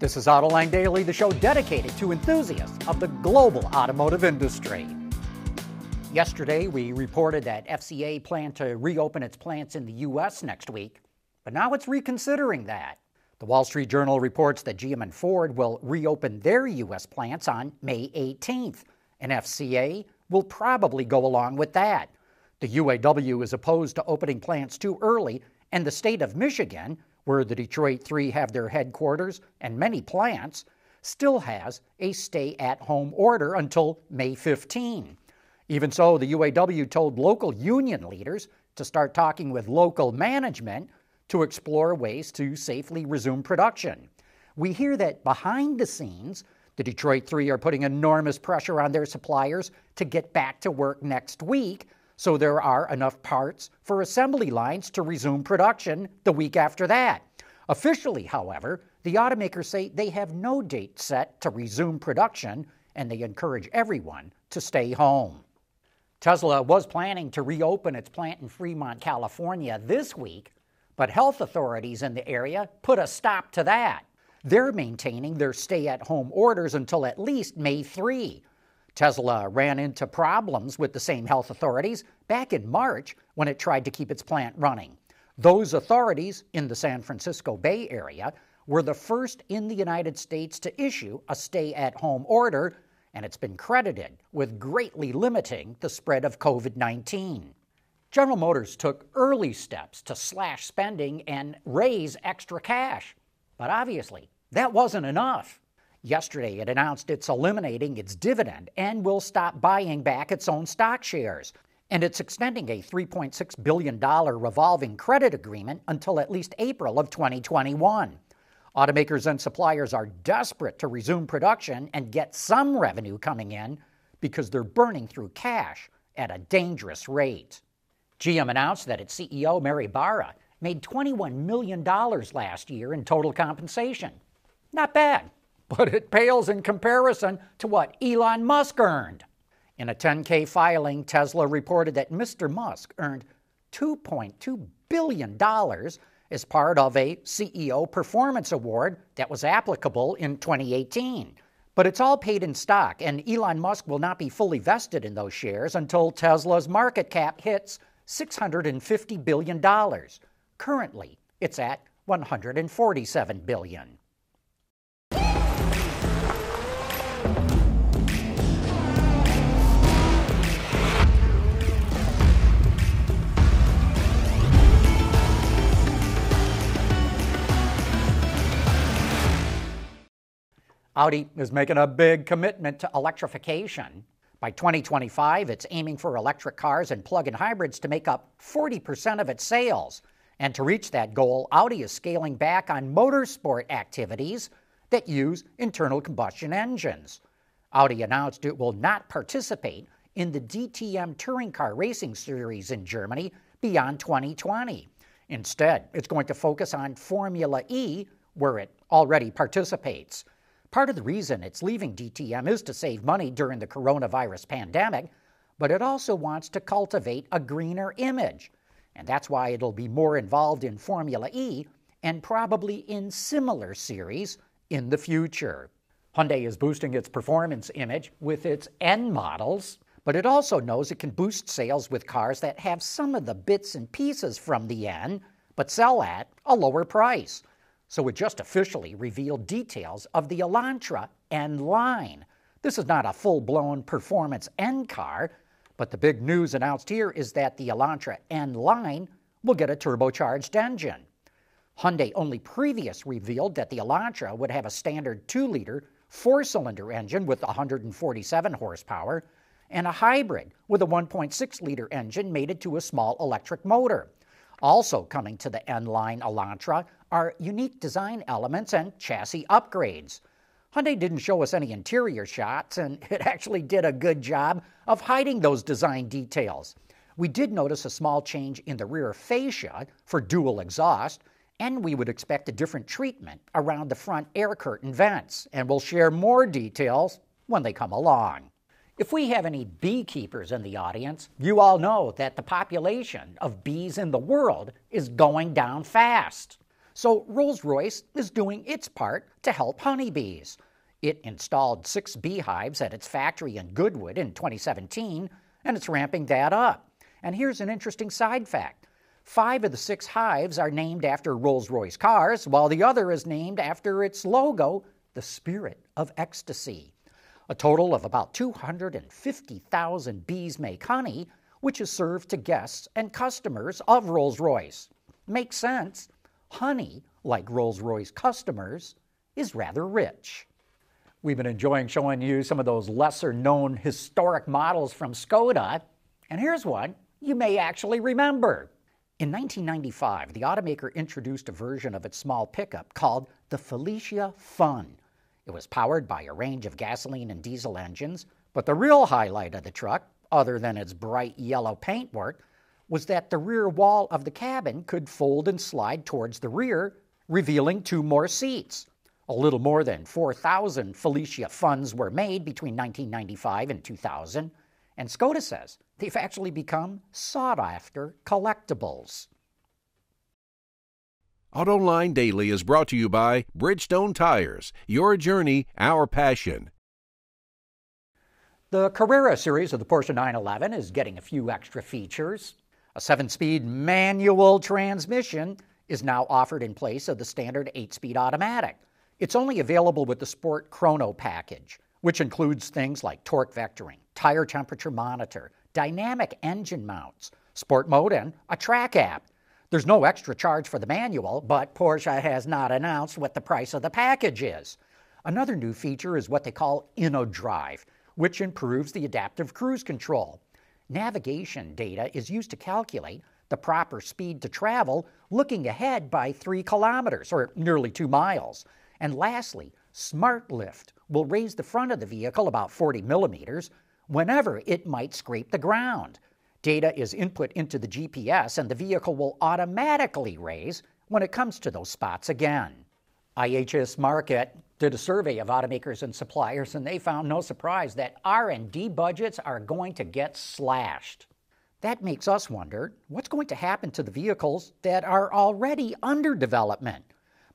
This is Autoline Daily, the show dedicated to enthusiasts of the global automotive industry. Yesterday, we reported that FCA planned to reopen its plants in the U.S. next week, but now it's reconsidering that. The Wall Street Journal reports that GM and Ford will reopen their U.S. plants on May 18th, and FCA will probably go along with that. The UAW is opposed to opening plants too early, and the state of Michigan where the Detroit Three have their headquarters and many plants, still has a stay at home order until May 15. Even so, the UAW told local union leaders to start talking with local management to explore ways to safely resume production. We hear that behind the scenes, the Detroit Three are putting enormous pressure on their suppliers to get back to work next week so there are enough parts for assembly lines to resume production the week after that. Officially, however, the automakers say they have no date set to resume production and they encourage everyone to stay home. Tesla was planning to reopen its plant in Fremont, California this week, but health authorities in the area put a stop to that. They're maintaining their stay at home orders until at least May 3, Tesla ran into problems with the same health authorities back in March when it tried to keep its plant running. Those authorities in the San Francisco Bay Area were the first in the United States to issue a stay at home order, and it's been credited with greatly limiting the spread of COVID 19. General Motors took early steps to slash spending and raise extra cash, but obviously that wasn't enough. Yesterday, it announced it's eliminating its dividend and will stop buying back its own stock shares. And it's extending a $3.6 billion revolving credit agreement until at least April of 2021. Automakers and suppliers are desperate to resume production and get some revenue coming in because they're burning through cash at a dangerous rate. GM announced that its CEO, Mary Barra, made $21 million last year in total compensation. Not bad but it pales in comparison to what Elon Musk earned. In a 10K filing, Tesla reported that Mr. Musk earned $2.2 billion as part of a CEO Performance Award that was applicable in 2018. But it's all paid in stock, and Elon Musk will not be fully vested in those shares until Tesla's market cap hits $650 billion. Currently, it's at $147 billion. Audi is making a big commitment to electrification. By 2025, it's aiming for electric cars and plug in hybrids to make up 40% of its sales. And to reach that goal, Audi is scaling back on motorsport activities that use internal combustion engines. Audi announced it will not participate in the DTM Touring Car Racing Series in Germany beyond 2020. Instead, it's going to focus on Formula E, where it already participates. Part of the reason it's leaving DTM is to save money during the coronavirus pandemic, but it also wants to cultivate a greener image. And that's why it'll be more involved in Formula E and probably in similar series in the future. Hyundai is boosting its performance image with its N models, but it also knows it can boost sales with cars that have some of the bits and pieces from the N, but sell at a lower price so it just officially revealed details of the Elantra N line. This is not a full blown performance N car, but the big news announced here is that the Elantra N line will get a turbocharged engine. Hyundai only previous revealed that the Elantra would have a standard 2 liter four cylinder engine with 147 horsepower and a hybrid with a 1.6 liter engine mated to a small electric motor. Also coming to the N line Elantra are unique design elements and chassis upgrades. Hyundai didn't show us any interior shots, and it actually did a good job of hiding those design details. We did notice a small change in the rear fascia for dual exhaust, and we would expect a different treatment around the front air curtain vents, and we'll share more details when they come along. If we have any beekeepers in the audience, you all know that the population of bees in the world is going down fast. So Rolls Royce is doing its part to help honeybees. It installed six beehives at its factory in Goodwood in 2017, and it's ramping that up. And here's an interesting side fact five of the six hives are named after Rolls Royce cars, while the other is named after its logo, the Spirit of Ecstasy. A total of about 250,000 bees make honey, which is served to guests and customers of Rolls Royce. Makes sense. Honey, like Rolls Royce customers, is rather rich. We've been enjoying showing you some of those lesser known historic models from Skoda, and here's one you may actually remember. In 1995, the automaker introduced a version of its small pickup called the Felicia Fun. It was powered by a range of gasoline and diesel engines, but the real highlight of the truck, other than its bright yellow paintwork, was that the rear wall of the cabin could fold and slide towards the rear, revealing two more seats. A little more than 4,000 Felicia Funs were made between 1995 and 2000, and Skoda says they've actually become sought after collectibles. AutoLine Daily is brought to you by Bridgestone Tires. Your journey, our passion. The Carrera series of the Porsche 911 is getting a few extra features. A seven speed manual transmission is now offered in place of the standard eight speed automatic. It's only available with the Sport Chrono package, which includes things like torque vectoring, tire temperature monitor, dynamic engine mounts, sport mode, and a track app. There's no extra charge for the manual, but Porsche has not announced what the price of the package is. Another new feature is what they call InnoDrive, which improves the adaptive cruise control. Navigation data is used to calculate the proper speed to travel looking ahead by three kilometers, or nearly two miles. And lastly, Smart Lift will raise the front of the vehicle about 40 millimeters whenever it might scrape the ground. Data is input into the GPS, and the vehicle will automatically raise when it comes to those spots again. IHS Markit did a survey of automakers and suppliers, and they found no surprise that R&D budgets are going to get slashed. That makes us wonder what's going to happen to the vehicles that are already under development.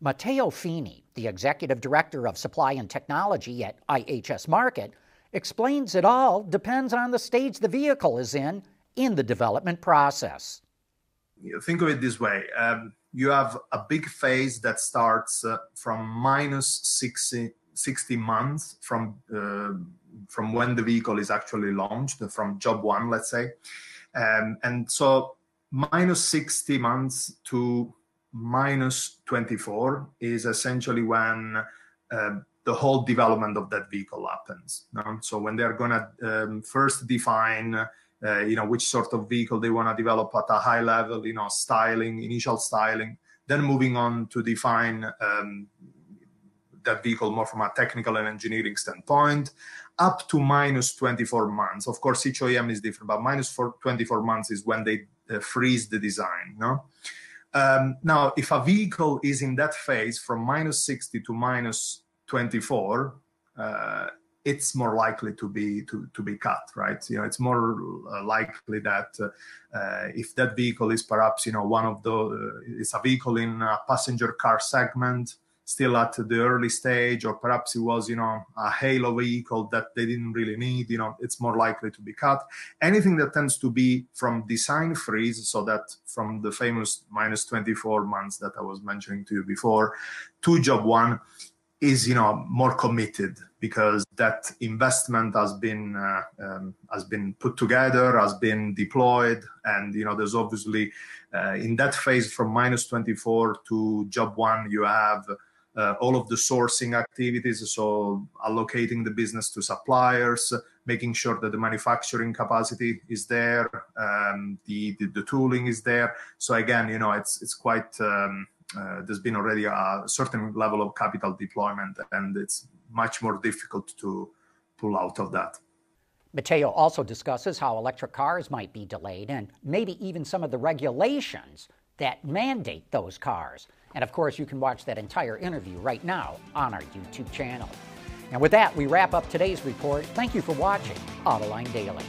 Matteo Fini, the executive director of supply and technology at IHS Markit, explains it all depends on the stage the vehicle is in in the development process. Think of it this way um, you have a big phase that starts uh, from minus 60, 60 months from, uh, from when the vehicle is actually launched, from job one, let's say. Um, and so minus 60 months to minus 24 is essentially when uh, the whole development of that vehicle happens. No? So when they're going to um, first define, uh, you know, which sort of vehicle they want to develop at a high level, you know, styling, initial styling, then moving on to define um, that vehicle more from a technical and engineering standpoint, up to minus 24 months. Of course, each OEM is different, but minus for minus 24 months is when they uh, freeze the design. No. Um, now, if a vehicle is in that phase from minus 60 to minus 24, uh, it's more likely to be to, to be cut, right? You know, it's more uh, likely that uh, uh, if that vehicle is perhaps you know one of the uh, it's a vehicle in a passenger car segment, still at the early stage, or perhaps it was, you know, a halo vehicle that they didn't really need, you know, it's more likely to be cut. Anything that tends to be from design freeze, so that from the famous minus 24 months that I was mentioning to you before, to job one is, you know, more committed because that investment has been uh, um, has been put together, has been deployed, and you know, there's obviously uh, in that phase from minus 24 to job one, you have uh, all of the sourcing activities, so allocating the business to suppliers, making sure that the manufacturing capacity is there, um, the, the, the tooling is there. So again, you know, it's it's quite um, uh, there's been already a certain level of capital deployment, and it's much more difficult to pull out of that. Matteo also discusses how electric cars might be delayed and maybe even some of the regulations that mandate those cars. And of course, you can watch that entire interview right now on our YouTube channel. And with that, we wrap up today's report. Thank you for watching Autoline Daily.